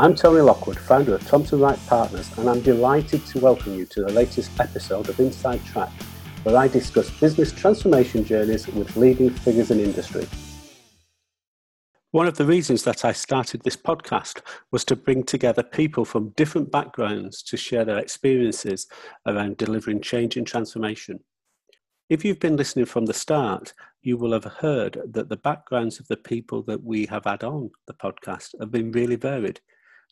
I'm Tony Lockwood, founder of Thomson Wright Partners, and I'm delighted to welcome you to the latest episode of Inside Track, where I discuss business transformation journeys with leading figures in industry. One of the reasons that I started this podcast was to bring together people from different backgrounds to share their experiences around delivering change and transformation. If you've been listening from the start, you will have heard that the backgrounds of the people that we have had on the podcast have been really varied.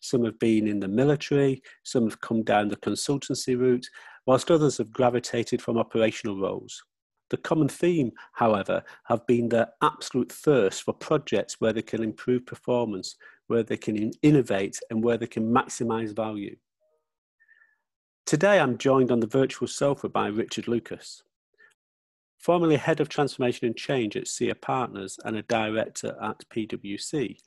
Some have been in the military, some have come down the consultancy route, whilst others have gravitated from operational roles. The common theme, however, have been their absolute thirst for projects where they can improve performance, where they can innovate, and where they can maximize value. Today, I'm joined on the virtual sofa by Richard Lucas formerly head of transformation and change at SIA Partners and a director at PwC.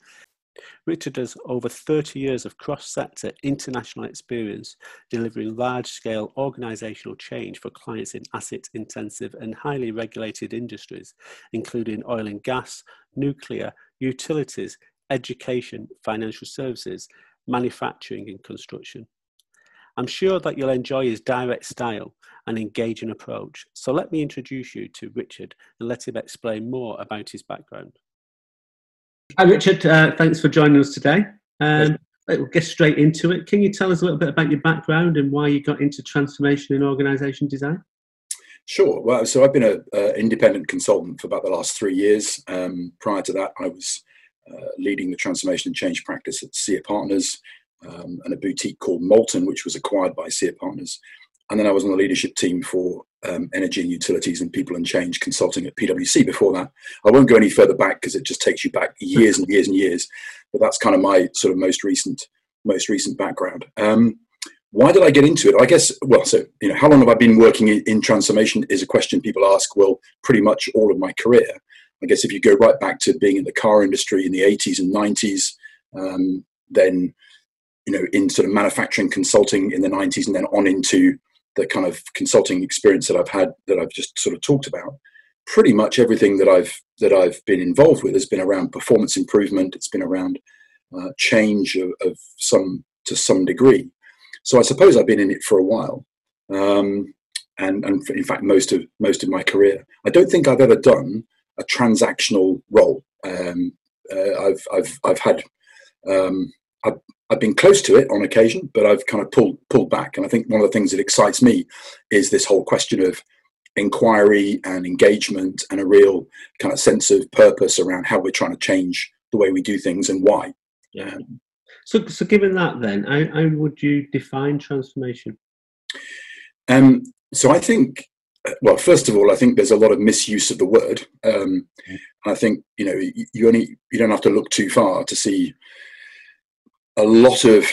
Richard has over 30 years of cross sector international experience delivering large scale organisational change for clients in asset intensive and highly regulated industries, including oil and gas, nuclear, utilities, education, financial services, manufacturing, and construction. I'm sure that you'll enjoy his direct style and engaging approach. So let me introduce you to Richard and let him explain more about his background. Hi, Richard. Uh, thanks for joining us today. Um, we'll get straight into it. Can you tell us a little bit about your background and why you got into transformation in organisation design? Sure. Well, so I've been an independent consultant for about the last three years. Um, prior to that, I was uh, leading the transformation and change practice at SIA Partners um, and a boutique called Molten, which was acquired by SIA Partners. And then I was on the leadership team for um, energy and utilities and people and change consulting at PwC before that. I won't go any further back because it just takes you back years and years and years. But that's kind of my sort of most recent most recent background. Um, why did I get into it? I guess, well, so, you know, how long have I been working in, in transformation is a question people ask. Well, pretty much all of my career. I guess if you go right back to being in the car industry in the 80s and 90s, um, then, you know, in sort of manufacturing consulting in the 90s and then on into the kind of consulting experience that I've had that I've just sort of talked about, pretty much everything that I've that I've been involved with has been around performance improvement. It's been around uh, change of, of, some to some degree. So I suppose I've been in it for a while, um, and and in fact most of most of my career. I don't think I've ever done a transactional role. Um, uh, I've I've I've had um, I've been close to it on occasion, but I've kind of pulled pulled back. And I think one of the things that excites me is this whole question of inquiry and engagement and a real kind of sense of purpose around how we're trying to change the way we do things and why. Yeah. Um, so, so given that, then, how, how would you define transformation? Um, so I think, well, first of all, I think there's a lot of misuse of the word. Um, I think you know you only you don't have to look too far to see a lot of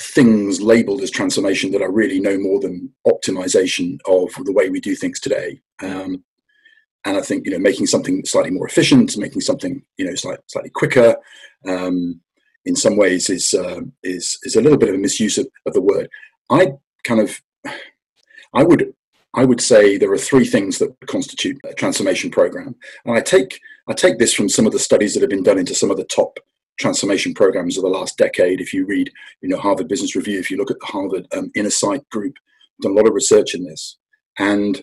things labeled as transformation that are really no more than optimization of the way we do things today. Um, and I think you know making something slightly more efficient, making something you know slightly, slightly quicker, um, in some ways is uh, is is a little bit of a misuse of, of the word. I kind of I would I would say there are three things that constitute a transformation program, and I take I take this from some of the studies that have been done into some of the top transformation programs of the last decade. If you read, you know, Harvard Business Review, if you look at the Harvard um, Innosight Group, done a lot of research in this, and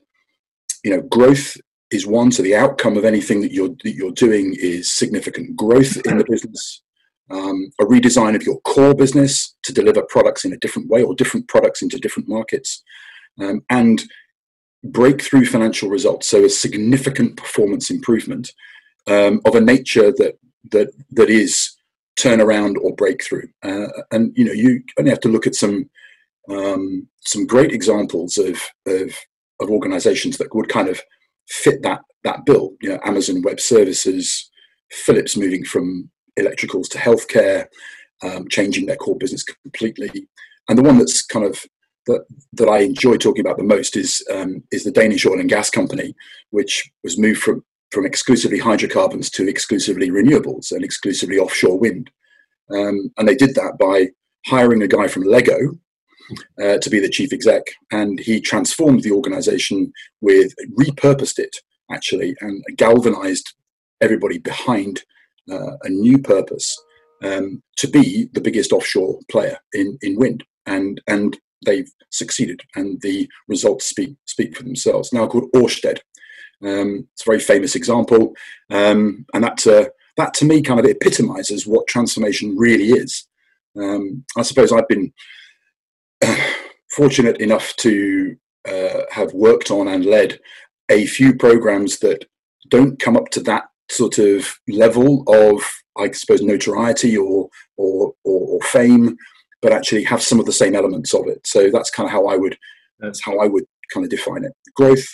you know, growth is one. So the outcome of anything that you're that you're doing is significant growth in the business, um, a redesign of your core business to deliver products in a different way or different products into different markets, um, and breakthrough financial results. So a significant performance improvement um, of a nature that that that is turnaround or breakthrough. Uh, and you know, you only have to look at some um, some great examples of, of of organisations that would kind of fit that that bill. You know, Amazon Web Services, Philips moving from electricals to healthcare, um, changing their core business completely. And the one that's kind of that that I enjoy talking about the most is um, is the Danish oil and gas company, which was moved from from exclusively hydrocarbons to exclusively renewables and exclusively offshore wind. Um, and they did that by hiring a guy from Lego uh, to be the chief exec, and he transformed the organization with repurposed it actually and galvanized everybody behind uh, a new purpose um, to be the biggest offshore player in, in wind. And, and they've succeeded, and the results speak, speak for themselves. Now called Ørsted. Um, it's a very famous example, um, and that, uh, that to me kind of epitomizes what transformation really is. Um, I suppose I've been uh, fortunate enough to uh, have worked on and led a few programs that don't come up to that sort of level of, I suppose, notoriety or or, or, or fame, but actually have some of the same elements of it. So that's kind of how I would that's how I would kind of define it: growth,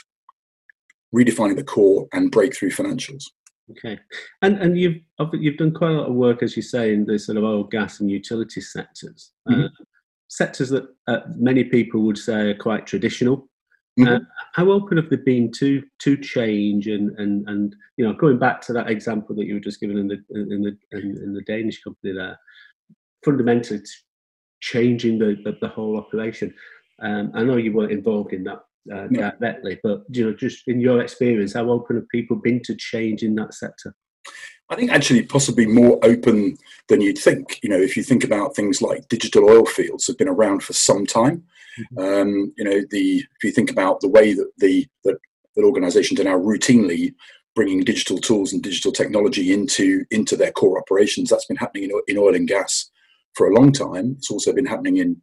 redefining the core, and breakthrough financials. Okay, and and you've you've done quite a lot of work, as you say, in the sort of oil, gas, and utility sectors. Mm-hmm. Uh, sectors that uh, many people would say are quite traditional. Mm-hmm. Uh, how open have they been to to change and and and you know going back to that example that you were just given in the in the in, in the Danish company there, fundamentally changing the the, the whole operation. Um, I know you weren't involved in that uh, no. directly, but you know, just in your experience, how open have people been to change in that sector? I think actually possibly more open than you'd think. You know, if you think about things like digital oil fields have been around for some time. Mm-hmm. Um, you know, the if you think about the way that the that, that organisations are now routinely bringing digital tools and digital technology into into their core operations, that's been happening in, in oil and gas for a long time. It's also been happening in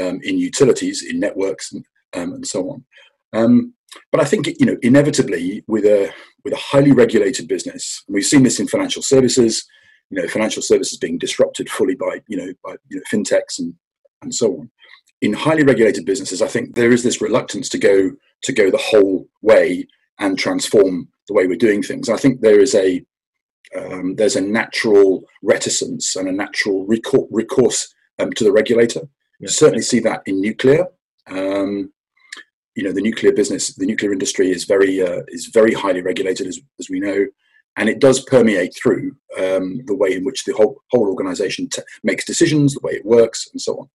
um, in utilities, in networks, and, um, and so on. Um, but I think you know inevitably with a with a highly regulated business, we've seen this in financial services. You know, financial services being disrupted fully by you know by you know, fintechs and and so on. In highly regulated businesses, I think there is this reluctance to go to go the whole way and transform the way we're doing things. I think there is a um, there's a natural reticence and a natural recourse, recourse um, to the regulator. Yeah. You certainly see that in nuclear. Um, you know the nuclear business, the nuclear industry is very uh, is very highly regulated, as, as we know, and it does permeate through um, the way in which the whole whole organisation t- makes decisions, the way it works, and so on.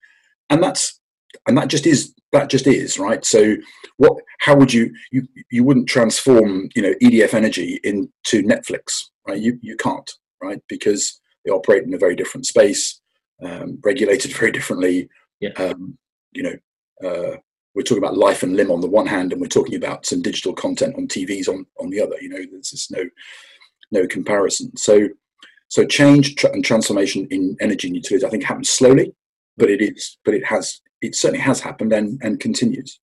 And that's and that just is that just is right. So what? How would you you you wouldn't transform you know EDF Energy into Netflix, right? You you can't, right? Because they operate in a very different space, um, regulated very differently. Yeah. Um, you know, uh, we're talking about life and limb on the one hand, and we're talking about some digital content on TVs on, on the other. You know, there's just no no comparison. So so change tr- and transformation in energy and utilities, I think, happens slowly, but it is, but it has, it certainly has happened and, and continues.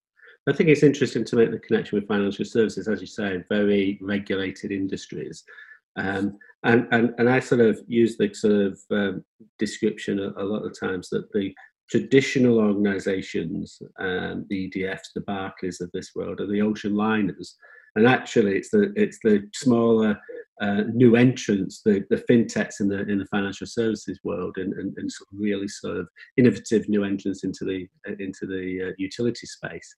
I think it's interesting to make the connection with financial services, as you say, very regulated industries. Um, and, and, and I sort of use the sort of um, description a, a, lot of times that the traditional organisations, um, the EDFs, the Barclays of this world, are the ocean liners, and actually it's the it's the smaller uh, new entrants, the, the fintechs in the in the financial services world, and, and, and sort of really sort of innovative new entrants into the into the uh, utility space,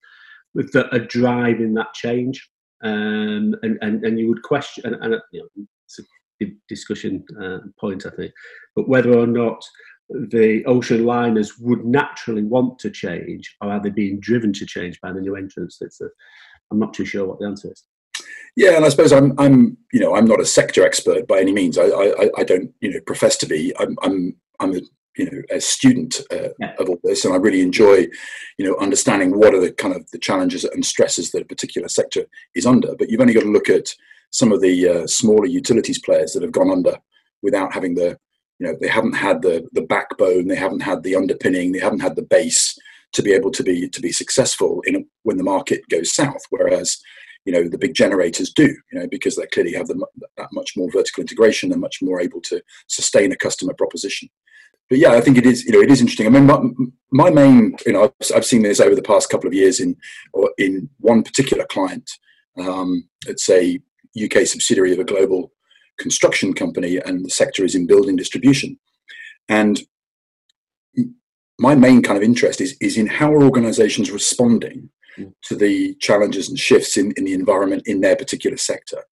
that are driving that change. Um, and, and and you would question, and, and you know, it's a discussion uh, point, I think, but whether or not the ocean liners would naturally want to change, or are they being driven to change by the new entrants? That's a, I'm not too sure what the answer is. Yeah, and I suppose I'm, I'm, you know, I'm not a sector expert by any means. I, I, I don't, you know, profess to be. I'm, I'm, I'm a, you know, a student uh, yeah. of all this, and I really enjoy, you know, understanding what are the kind of the challenges and stresses that a particular sector is under. But you've only got to look at some of the uh, smaller utilities players that have gone under without having the you know they haven't had the the backbone they haven't had the underpinning they haven't had the base to be able to be to be successful in when the market goes south whereas you know the big generators do you know because they clearly have the, that much more vertical integration and much more able to sustain a customer proposition. But yeah i think it is you know it is interesting. I mean my, my main you know I've, I've, seen this over the past couple of years in or in one particular client um, it's a uk subsidiary of a global construction company and the sector is in building distribution. And my main kind of interest is, is in how are organizations responding mm. to the challenges and shifts in, in the environment in their particular sector.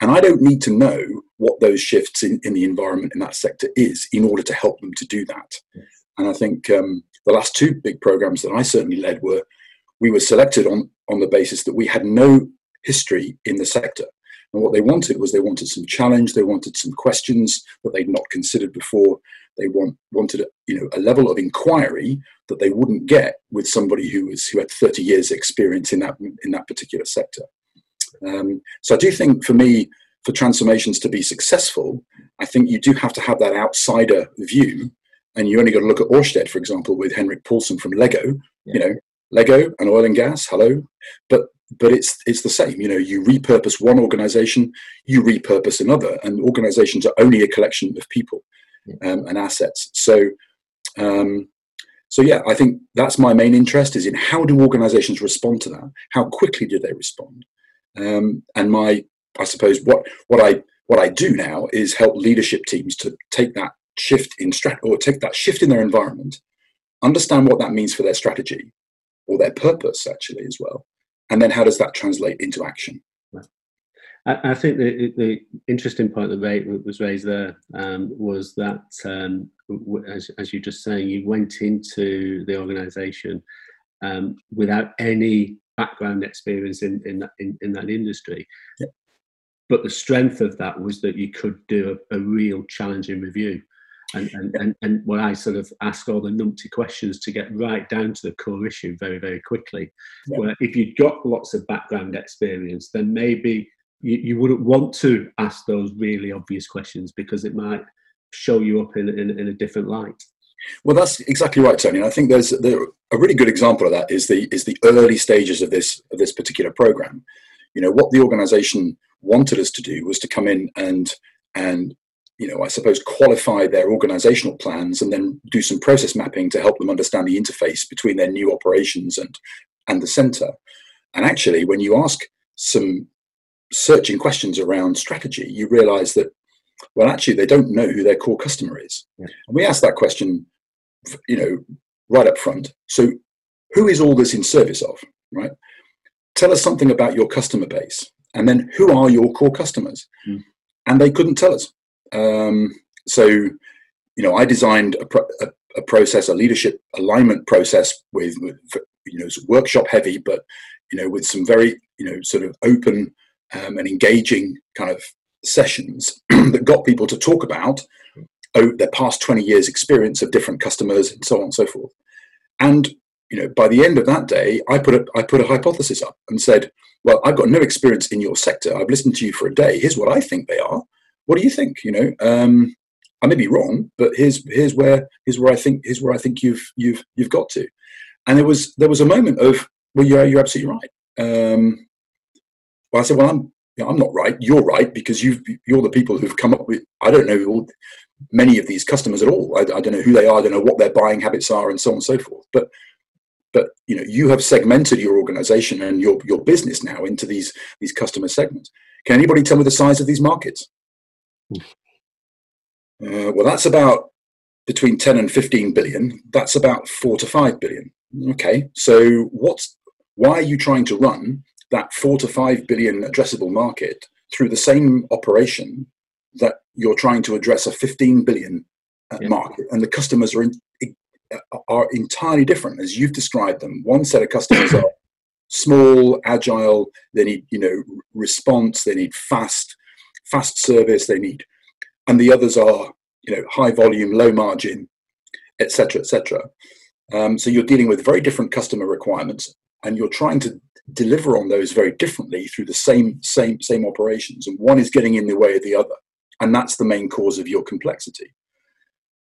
And I don't need to know what those shifts in, in the environment in that sector is in order to help them to do that. Yes. And I think um, the last two big programs that I certainly led were we were selected on, on the basis that we had no history in the sector And what they wanted was they wanted some challenge, they wanted some questions that they'd not considered before. They want, wanted, you know, a level of inquiry that they wouldn't get with somebody who was who had 30 years experience in that in that particular sector. Um, so I do think for me, for transformations to be successful, I think you do have to have that outsider view. And you only got to look at Orsted, for example, with Henrik Poulsen from Lego. Yeah. You know, Lego and oil and gas, hello. But but it's it's the same. You know, you repurpose one organization, you repurpose another, and organizations are only a collection of people um, and assets. So. Um, so yeah, I think that's my main interest is in how do organizations respond to that? How quickly do they respond? Um, and my, I suppose what what I what I do now is help leadership teams to take that shift in strat or take that shift in their environment, understand what that means for their strategy or their purpose actually as well, and then how does that translate into action? I, think the, the interesting point that was raised there um, was that, um, as, as you just saying, you went into the organisation um, without any background experience in in that, in, in that industry. Yeah. But the strength of that was that you could do a, a real challenging review. And, and, and, and what I sort of ask all the numpty questions to get right down to the core issue very, very quickly. Yeah. Where if you've got lots of background experience, then maybe you, you wouldn't want to ask those really obvious questions because it might show you up in, in, in a different light. Well, that's exactly right, Tony. And I think there's there, a really good example of that is the is the early stages of this of this particular program. You know, what the organisation wanted us to do was to come in and and you know, I suppose qualify their organisational plans and then do some process mapping to help them understand the interface between their new operations and and the centre. And actually, when you ask some searching questions around strategy, you realise that well, actually, they don't know who their core customer is. Yeah. And we asked that question, you know, right up front. So, who is all this in service of, right? Tell us something about your customer base, and then who are your core customers? Mm. And they couldn't tell us. Um, so, you know, I designed a, pro- a, a, process, a leadership alignment process with, with you know, workshop heavy, but you know, with some very, you know, sort of open um, and engaging kind of sessions that got people to talk about oh, their past 20 years experience of different customers and so on and so forth. And you know, by the end of that day, I put a, I put a hypothesis up and said, well, I've got no experience in your sector. I've listened to you for a day. Here's what I think they are. What do you think? You know, um, I may be wrong, but here's here's where here's where I think here's where I think you've you've you've got to. And there was there was a moment of well, yeah, you're absolutely right. Um, well, I said, well, I'm you know, I'm not right. You're right because you you're the people who've come up with. I don't know all, many of these customers at all. I, I, don't know who they are. I don't know what their buying habits are, and so on and so forth. But but you know you have segmented your organization and your your business now into these these customer segments. Can anybody tell me the size of these markets? Uh, well, that's about between 10 and 15 billion. That's about four to five billion. Okay, so what's why are you trying to run that four to five billion addressable market through the same operation that you're trying to address a 15 billion uh, yeah. market and the customers are in, are entirely different as you've described them one set of customers are small agile they need you know response they need fast fast service they need. And the others are you know high volume low margin etc etc um, so you're dealing with very different customer requirements and you're trying to deliver on those very differently through the same same same operations. And one is getting in the way of the other and that's the main cause of your complexity.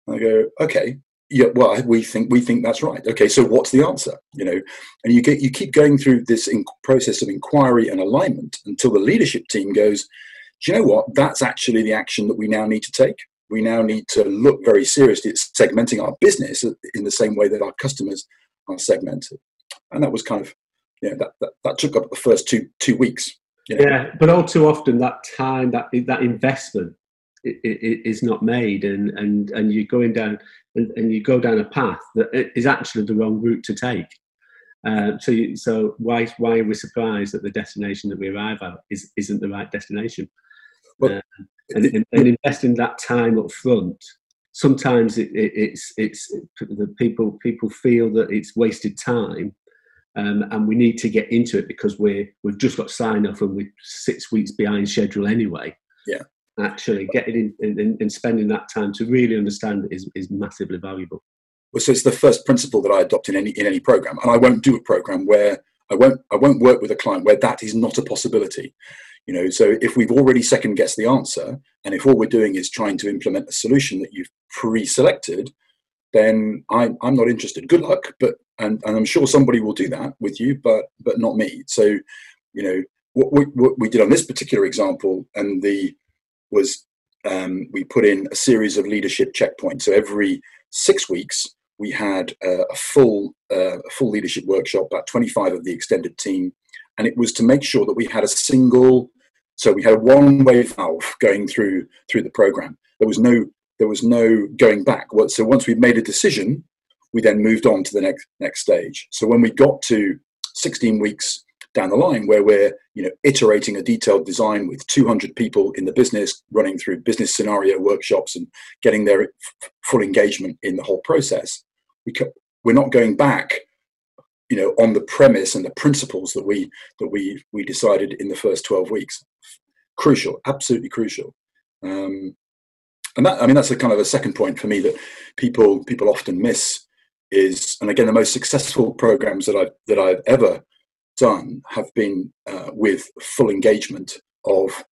I go okay. Yeah well we think we think that's right. Okay so what's the answer? You know and you get you keep going through this in process of inquiry and alignment until the leadership team goes do you know what that's actually the action that we now need to take we now need to look very seriously at segmenting our business in the same way that our customers are segmented and that was kind of yeah, that, that, that took up the first two two weeks. You know? Yeah, but all too often that time, that that investment is not made, and and and you're going down and, and, you go down a path that is actually the wrong route to take. Uh, so you, so why why are we surprised that the destination that we arrive at is isn't the right destination? Uh, and, and, and investing that time up front sometimes it, it, it's it's the people people feel that it's wasted time Um, and we need to get into it because we're we've just got sign off and we're six weeks behind schedule anyway. Yeah. Actually, getting in and spending that time to really understand it is, is massively valuable. Well, so it's the first principle that I adopt in any in any program, and I won't do a program where I won't I won't work with a client where that is not a possibility. You know, so if we've already second guessed the answer, and if all we're doing is trying to implement a solution that you've pre-selected, then I'm I'm not interested. Good luck, but and, and I'm sure somebody will do that with you, but but not me. So, you know, what we, what we did on this particular example, and the was um, we put in a series of leadership checkpoints. So every six weeks, we had a full uh, a full leadership workshop, about 25 of the extended team, and it was to make sure that we had a single. So we had a one-way valve going through through the program. There was no there was no going back. So once we'd made a decision, we then moved on to the next next stage. So when we got to 16 weeks down the line, where we're you know iterating a detailed design with 200 people in the business, running through business scenario workshops and getting their full engagement in the whole process, we we're not going back you know on the premise and the principles that we that we we decided in the first 12 weeks crucial absolutely crucial. Um, and that i mean that's a kind of a second point for me that people people often miss is and again the most successful programs that i've that i've ever done have been uh, with full engagement of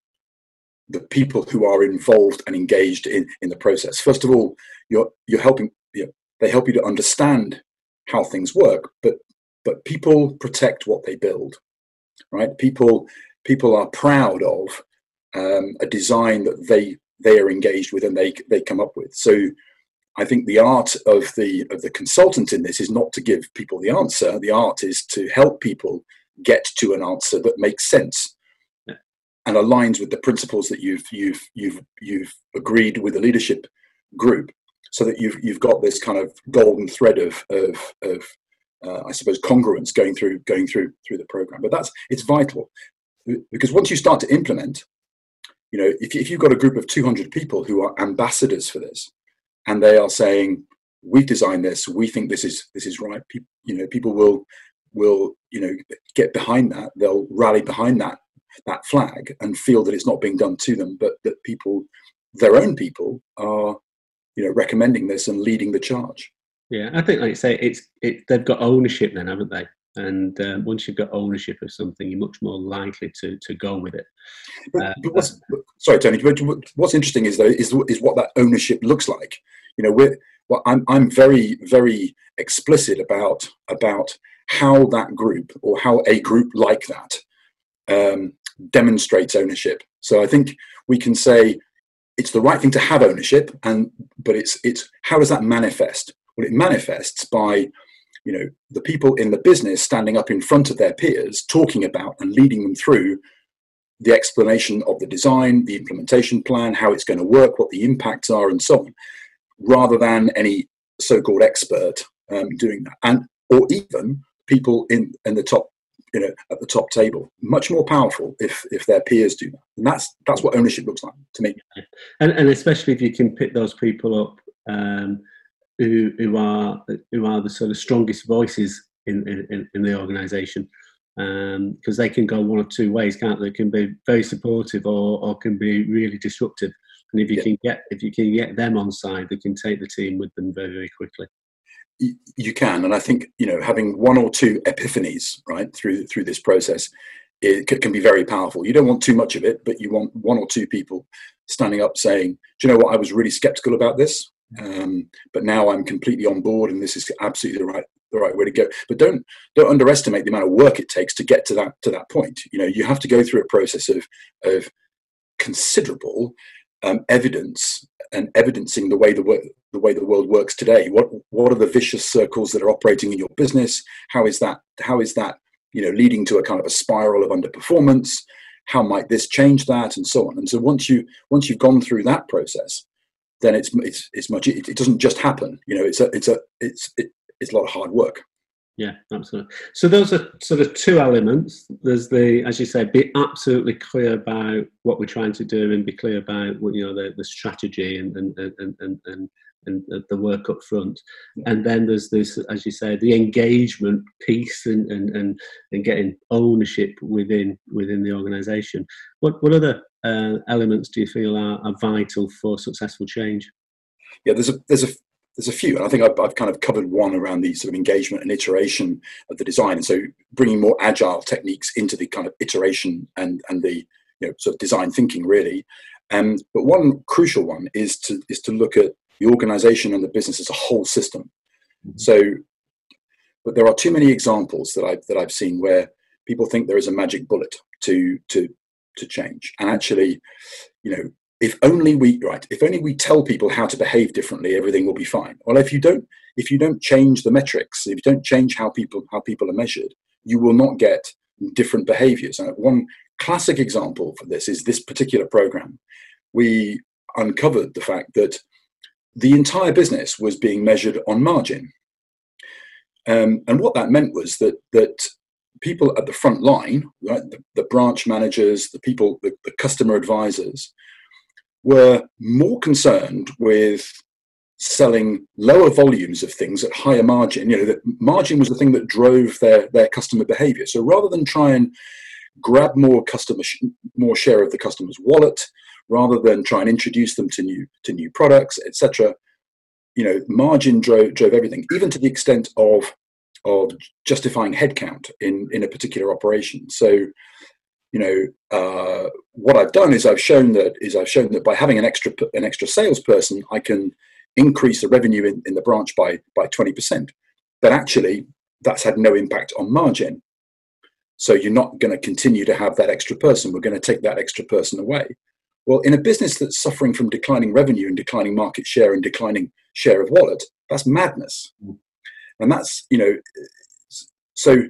the people who are involved and engaged in in the process. First of all you're you're helping you know, they help you to understand how things work but but people protect what they build right? People people are proud of um, a design that they they are engaged with and they they come up with. So I think the art of the of the consultant in this is not to give people the answer. The art is to help people get to an answer that makes sense yeah. and aligns with the principles that you've you've you've you've agreed with the leadership group, so that you've you've got this kind of golden thread of of of uh, I suppose congruence going through going through through the program. But that's it's vital because once you start to implement, you know, if, if you've got a group of 200 people who are ambassadors for this, and they are saying, "We've designed this. We think this is this is right." People, you know, people will will you know get behind that. They'll rally behind that that flag and feel that it's not being done to them, but that people, their own people, are you know recommending this and leading the charge. Yeah, I think, like you say, it's it. They've got ownership then, haven't they? And um, once you've got ownership of something, you're much more likely to, to go with it. Uh, but what's, sorry, Tony. What's interesting is though is is what that ownership looks like. You know, we're, well, I'm I'm very very explicit about about how that group or how a group like that um, demonstrates ownership. So I think we can say it's the right thing to have ownership, and but it's it's how does that manifest? Well, it manifests by you know the people in the business standing up in front of their peers talking about and leading them through the explanation of the design the implementation plan how it's going to work what the impacts are and so on rather than any so-called expert um, doing that. And or even people in in the top you know at the top table much more powerful if if their peers do that. And that's that's what ownership looks like to me. And, and especially if you can pick those people up um, who, who are who are the sort of strongest voices in in, in the organisation because um, they can go one or two ways, can't they? Can be very supportive or, or can be really disruptive. And if you yeah. can get if you can get them on side, they can take the team with them very very quickly. You can, and I think you know having one or two epiphanies right through through this process it can be very powerful. You don't want too much of it, but you want one or two people standing up saying, "Do you know what? I was really skeptical about this. Um, but now I'm completely on board, and this is absolutely the right the right way to go. But don't don't underestimate the amount of work it takes to get to that to that point. You know, you have to go through a process of of considerable um, evidence and evidencing the way the work the way the world works today. What what are the vicious circles that are operating in your business? How is that how is that you know leading to a kind of a spiral of underperformance? How might this change that, and so on? And so once you once you've gone through that process, then it's it's it's much. It, it doesn't just happen. You know, it's a it's a it's it, it's a lot of hard work. Yeah, absolutely. So those are sort of two elements. There's the, as you say, be absolutely clear about what we're trying to do, and be clear about what you know the, the strategy and and, and and and and the work up front. And then there's this, as you say, the engagement piece and, and, and, and getting ownership within within the organisation. What what other uh, elements do you feel are, are vital for successful change? Yeah, there's a there's a there's a few, and I think I've, I've, kind of covered one around the sort of engagement and iteration of the design, and so bringing more agile techniques into the kind of iteration and and the you know sort of design thinking really. Um, but one crucial one is to is to look at the organization and the business as a whole system. Mm-hmm. So, but there are too many examples that I've that I've seen where people think there is a magic bullet to to to change, and actually, you know, if only we right, if only we tell people how to behave differently, everything will be fine. Well, if you don't if you don't change the metrics, if you don't change how people how people are measured, you will not get different behaviors. And one classic example for this is this particular program. We uncovered the fact that the entire business was being measured on margin. Um, and what that meant was that that people at the front line, right, the, the branch managers, the people, the, the, customer advisors, were more concerned with selling lower volumes of things at higher margin. You know, that margin was the thing that drove their their customer behavior. So rather than try and grab more customer sh- more share of the customer's wallet, rather than try and introduce them to new to new products, etc. You know, margin drove drove everything, even to the extent of of justifying headcount in in a particular operation. So, you know, uh, what I've done is I've shown that is I've shown that by having an extra an extra salesperson, I can increase the revenue in, in the branch by by twenty percent. But actually, that's had no impact on margin. So you're not going to continue to have that extra person. We're going to take that extra person away. Well, in a business that's suffering from declining revenue and declining market share and declining share of wallet, that's madness. Mm. And that's, you know, so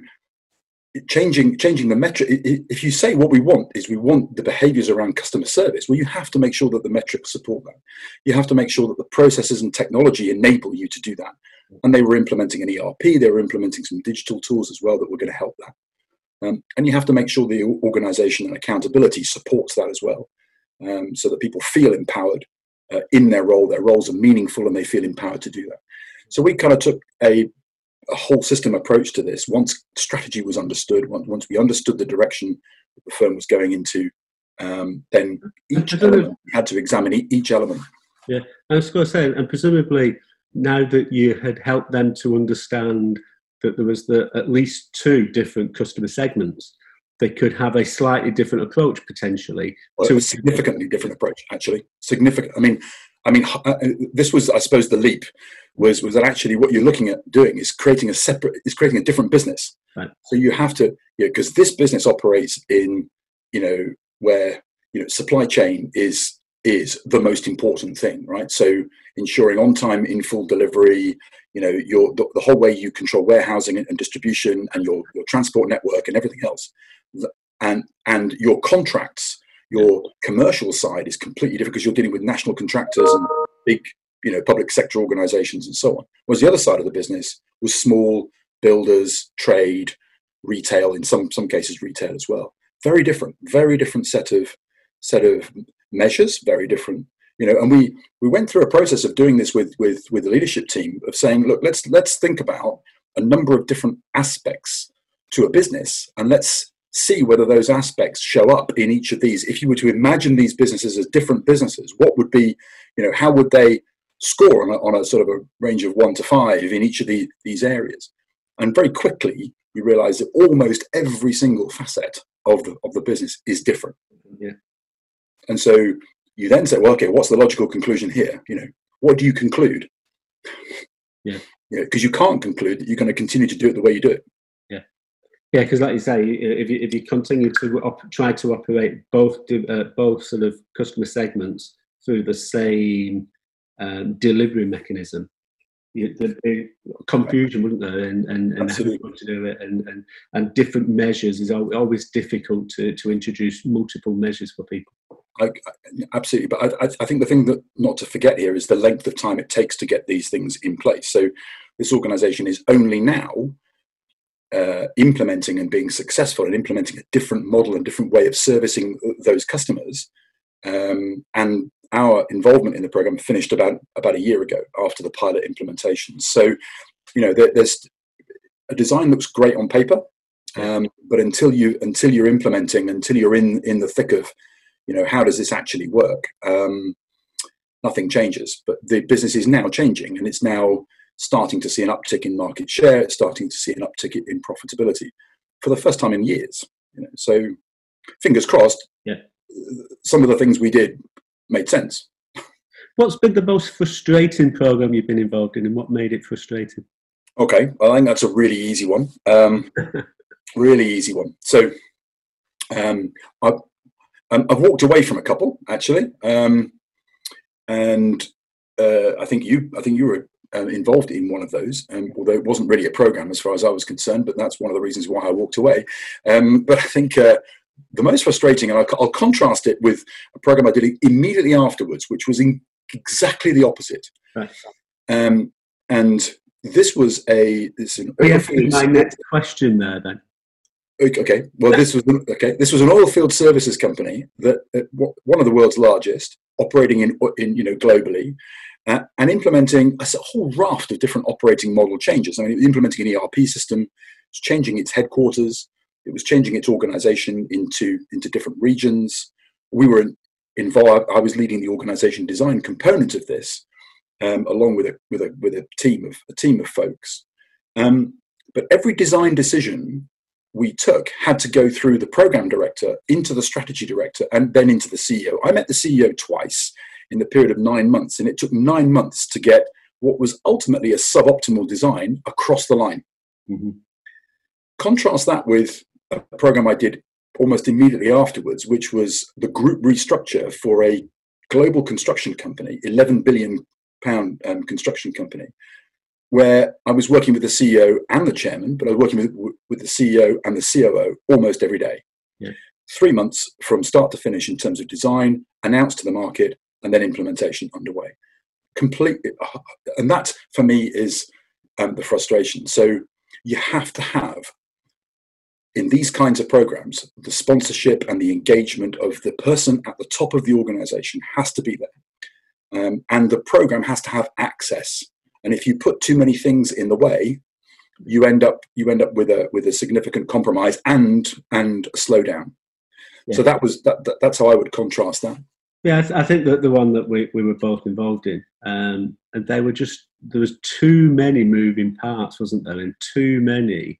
changing changing the metric if you say what we want is we want the behaviors around customer service well you have to make sure that the metrics support that you have to make sure that the processes and technology enable you to do that and they were implementing an erp they were implementing some digital tools as well that were going to help that um, and you have to make sure the organization and accountability supports that as well um, so that people feel empowered uh, in their role. Their roles are meaningful and they feel empowered to do that. So we kind of took a, a whole system approach to this. Once strategy was understood, once, once we understood the direction the firm was going into, um, then each element, had to examine each element. Yeah, I was going to say, and presumably now that you had helped them to understand that there was the, at least two different customer segments, they could have a slightly different approach potentially well, to a significantly different approach actually significant i mean i mean uh, uh, this was i suppose the leap was was that actually what you're looking at doing is creating a separate is creating a different business. Right. so you have to because you know, this business operates in you know where you know supply chain is is the most important thing right? So ensuring on time in full delivery you know your the, the whole way you control warehousing and, and distribution and your, your transport network and everything else. And and your contracts your commercial side is completely different because you're dealing with national contractors and big you know public sector organizations and so on. Whereas the other side of the business was small builders trade retail in some some cases retail as well. Very different very different set of set of measures very different you know and we we went through a process of doing this with with with the leadership team of saying look let's let's think about a number of different aspects to a business and let's see whether those aspects show up in each of these. If you were to imagine these businesses as different businesses what would be you know how would they score on a, on a sort of a range of one to five in each of the, these areas? And very quickly you realize that almost every single facet of the of the business is different. Yeah. And so you then say well okay what's the logical conclusion here? You know what do you conclude? Yeah. Yeah, because you, know, you can't conclude that you're going to continue to do it the way you do it yeah, because like you say, if you, if you continue to op- try to operate both uh, both sort of customer segments through the same um, delivery mechanism, you, there'd be confusion, wouldn't there? And and, and how to do it, and, and and different measures is always difficult to to introduce multiple measures for people. I, absolutely, but I, I think the thing that not to forget here is the length of time it takes to get these things in place. So this organisation is only now uh, implementing and being successful and implementing a different model and different way of servicing those customers um, and our involvement in the program finished about about a year ago after the pilot implementation. So, you know, there, there's a design looks great on paper, um, but until you until you're implementing, until you're in in the thick of, you know, how does this actually work? Um, nothing changes. But the business is now changing, and it's now starting to see an uptick in market share. It's starting to see an uptick in profitability for the first time in years. You know, so fingers crossed. Yeah. Some of the things we did made sense. What's been the most frustrating program you've been involved in, and what made it frustrating? Okay, well, I think that's a really easy one. Um, really easy one. So, um, I've, um, I've walked away from a couple actually, um, and uh, I think you, I think you were uh, involved in one of those, um, although it wasn't really a program as far as I was concerned. But that's one of the reasons why I walked away. Um, but I think uh, the most frustrating, and I'll, I'll, contrast it with a program I did immediately afterwards, which was exactly the opposite. Right. Um, and this was a this an my next question there then. Okay, well, this was okay. This was an oil field services company that uh, one of the world's largest, operating in, in you know globally, uh, and implementing a whole raft of different operating model changes. I mean, implementing an ERP system, it's changing its headquarters, it was changing its organization into into different regions. We were involved. I was leading the organization design component of this, um, along with a with a with a team of a team of folks. Um, but every design decision we took had to go through the program director, into the strategy director, and then into the CEO. I met the CEO twice in the period of nine months, and it took nine months to get what was ultimately a suboptimal design across the line. Mm-hmm. Contrast that with a program I did almost immediately afterwards, which was the group restructure for a global construction company, 11 billion pound um, construction company, where I was working with the CEO and the chairman, but I was working with, with the CEO and the COO almost every day. Yeah. Three months from start to finish in terms of design, announced to the market, and then implementation underway. Completely, and that for me is um, the frustration. So you have to have in these kinds of programs, the sponsorship and the engagement of the person at the top of the organization has to be there. Um, and the program has to have access. And if you put too many things in the way, you end up you end up with a with a significant compromise and and a slowdown. Yeah. So that was that, that, that's how I would contrast that. Yeah, I, th- I, think that the one that we, we were both involved in, um, and they were just there was too many moving parts, wasn't there, and too many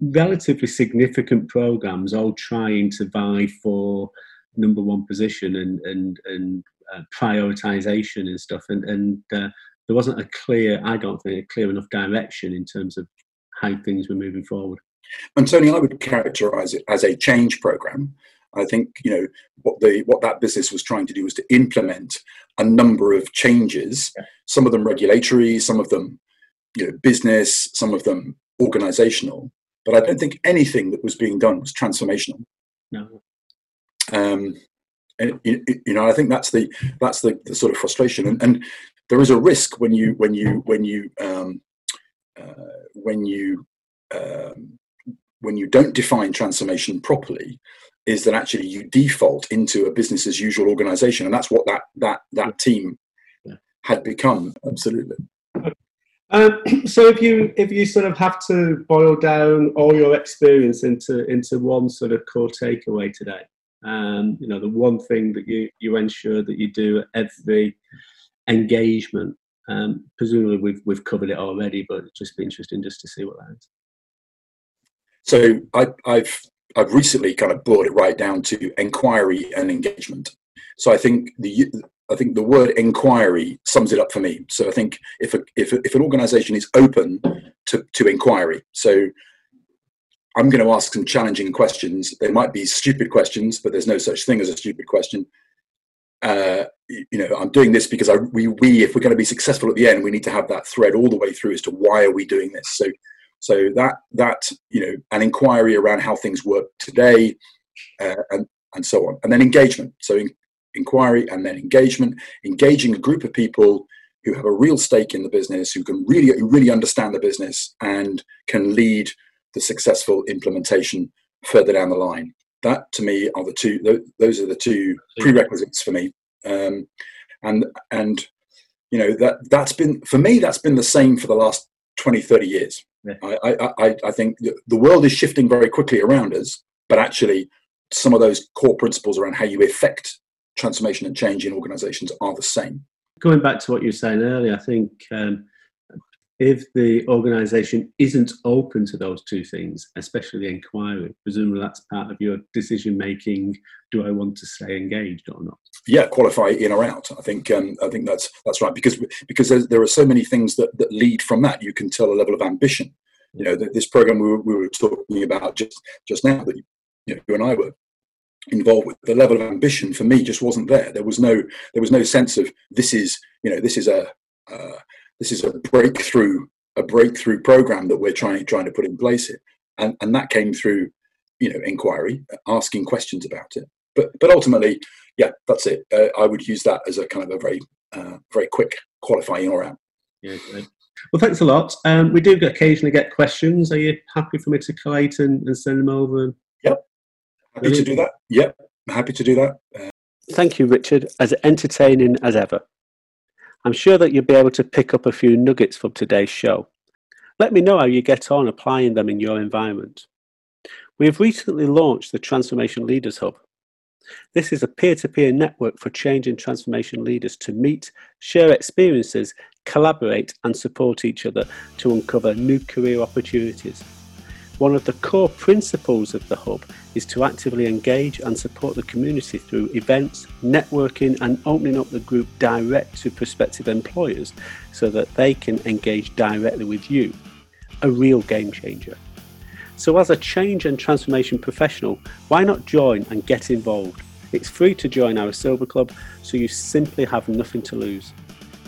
relatively significant programs all trying to vie for number one position and and and uh, prioritization and stuff. And and uh, there wasn't a clear i don't think a clear enough direction in terms of how things were moving forward. And tony i would characterize it as a change program i think you know what the what that business was trying to do was to implement a number of changes yeah. some of them regulatory some of them you know business some of them organizational but I don't think anything that was being done was transformational. No. Um, and, you know, I think that's the that's the, the sort of frustration, and, and there is a risk when you when you when you um, uh, when you um, when you don't define transformation properly, is that actually you default into a business as usual organization, and that's what that that that team had become. Absolutely. Um, so if you if you sort of have to boil down all your experience into into one sort of core takeaway today, um, you know the one thing that you you ensure that you do at every engagement. Um, presumably we've we've covered it already, but it'd just be interesting just to see what that is. So I, I've I've recently kind of brought it right down to inquiry and engagement. So I think the I think the word inquiry sums it up for me. So I think if a, if a, if an organisation is open to to inquiry, so I'm going to ask some challenging questions. They might be stupid questions, but there's no such thing as a stupid question. Uh, you know, I'm doing this because I, we, we, if we're going to be successful at the end, we need to have that thread all the way through as to why are we doing this. So, so that that you know, an inquiry around how things work today, uh, and and so on, and then engagement. So, in, inquiry and then engagement, engaging a group of people who have a real stake in the business, who can really, who really understand the business and can lead the successful implementation further down the line. That to me are the two, those are the two prerequisites for me um, and and you know that that's been for me that's been the same for the last 20 30 years yeah. I, I i think the world is shifting very quickly around us but actually some of those core principles around how you effect transformation and change in organizations are the same going back to what you were saying earlier i think um, if the organisation isn't open to those two things, especially the inquiry, presumably that's part of your decision making. Do I want to stay engaged or not? Yeah, qualify in or out. I think um, I think that's that's right because because there are so many things that, that lead from that. You can tell a level of ambition. You know, this program we were, we were talking about just just now that you, know, you and I were involved with the level of ambition for me just wasn't there there was no there was no sense of this is you know this is a uh, this is a breakthrough a breakthrough program that we're trying trying to put in place here. And and that came through you know inquiry asking questions about it. But but ultimately yeah that's it. Uh, i would use that as a kind of a very uh, very quick qualifying or out. Yeah great. well thanks a lot. Um, we do occasionally get questions. Are you happy for me to collate and, and send them over? Yep. Happy to do that. Yep. Happy to do that. Uh, thank you richard. As entertaining as ever I'm sure that you'll be able to pick up a few nuggets from today's show. Let me know how you get on applying them in your environment. We have recently launched the Transformation Leaders Hub. This is a peer to peer network for change and transformation leaders to meet, share experiences, collaborate, and support each other to uncover new career opportunities. One of the core principles of the Hub is to actively engage and support the community through events, networking, and opening up the group direct to prospective employers so that they can engage directly with you. A real game changer. So, as a change and transformation professional, why not join and get involved? It's free to join our Silver Club, so you simply have nothing to lose.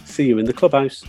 See you in the clubhouse.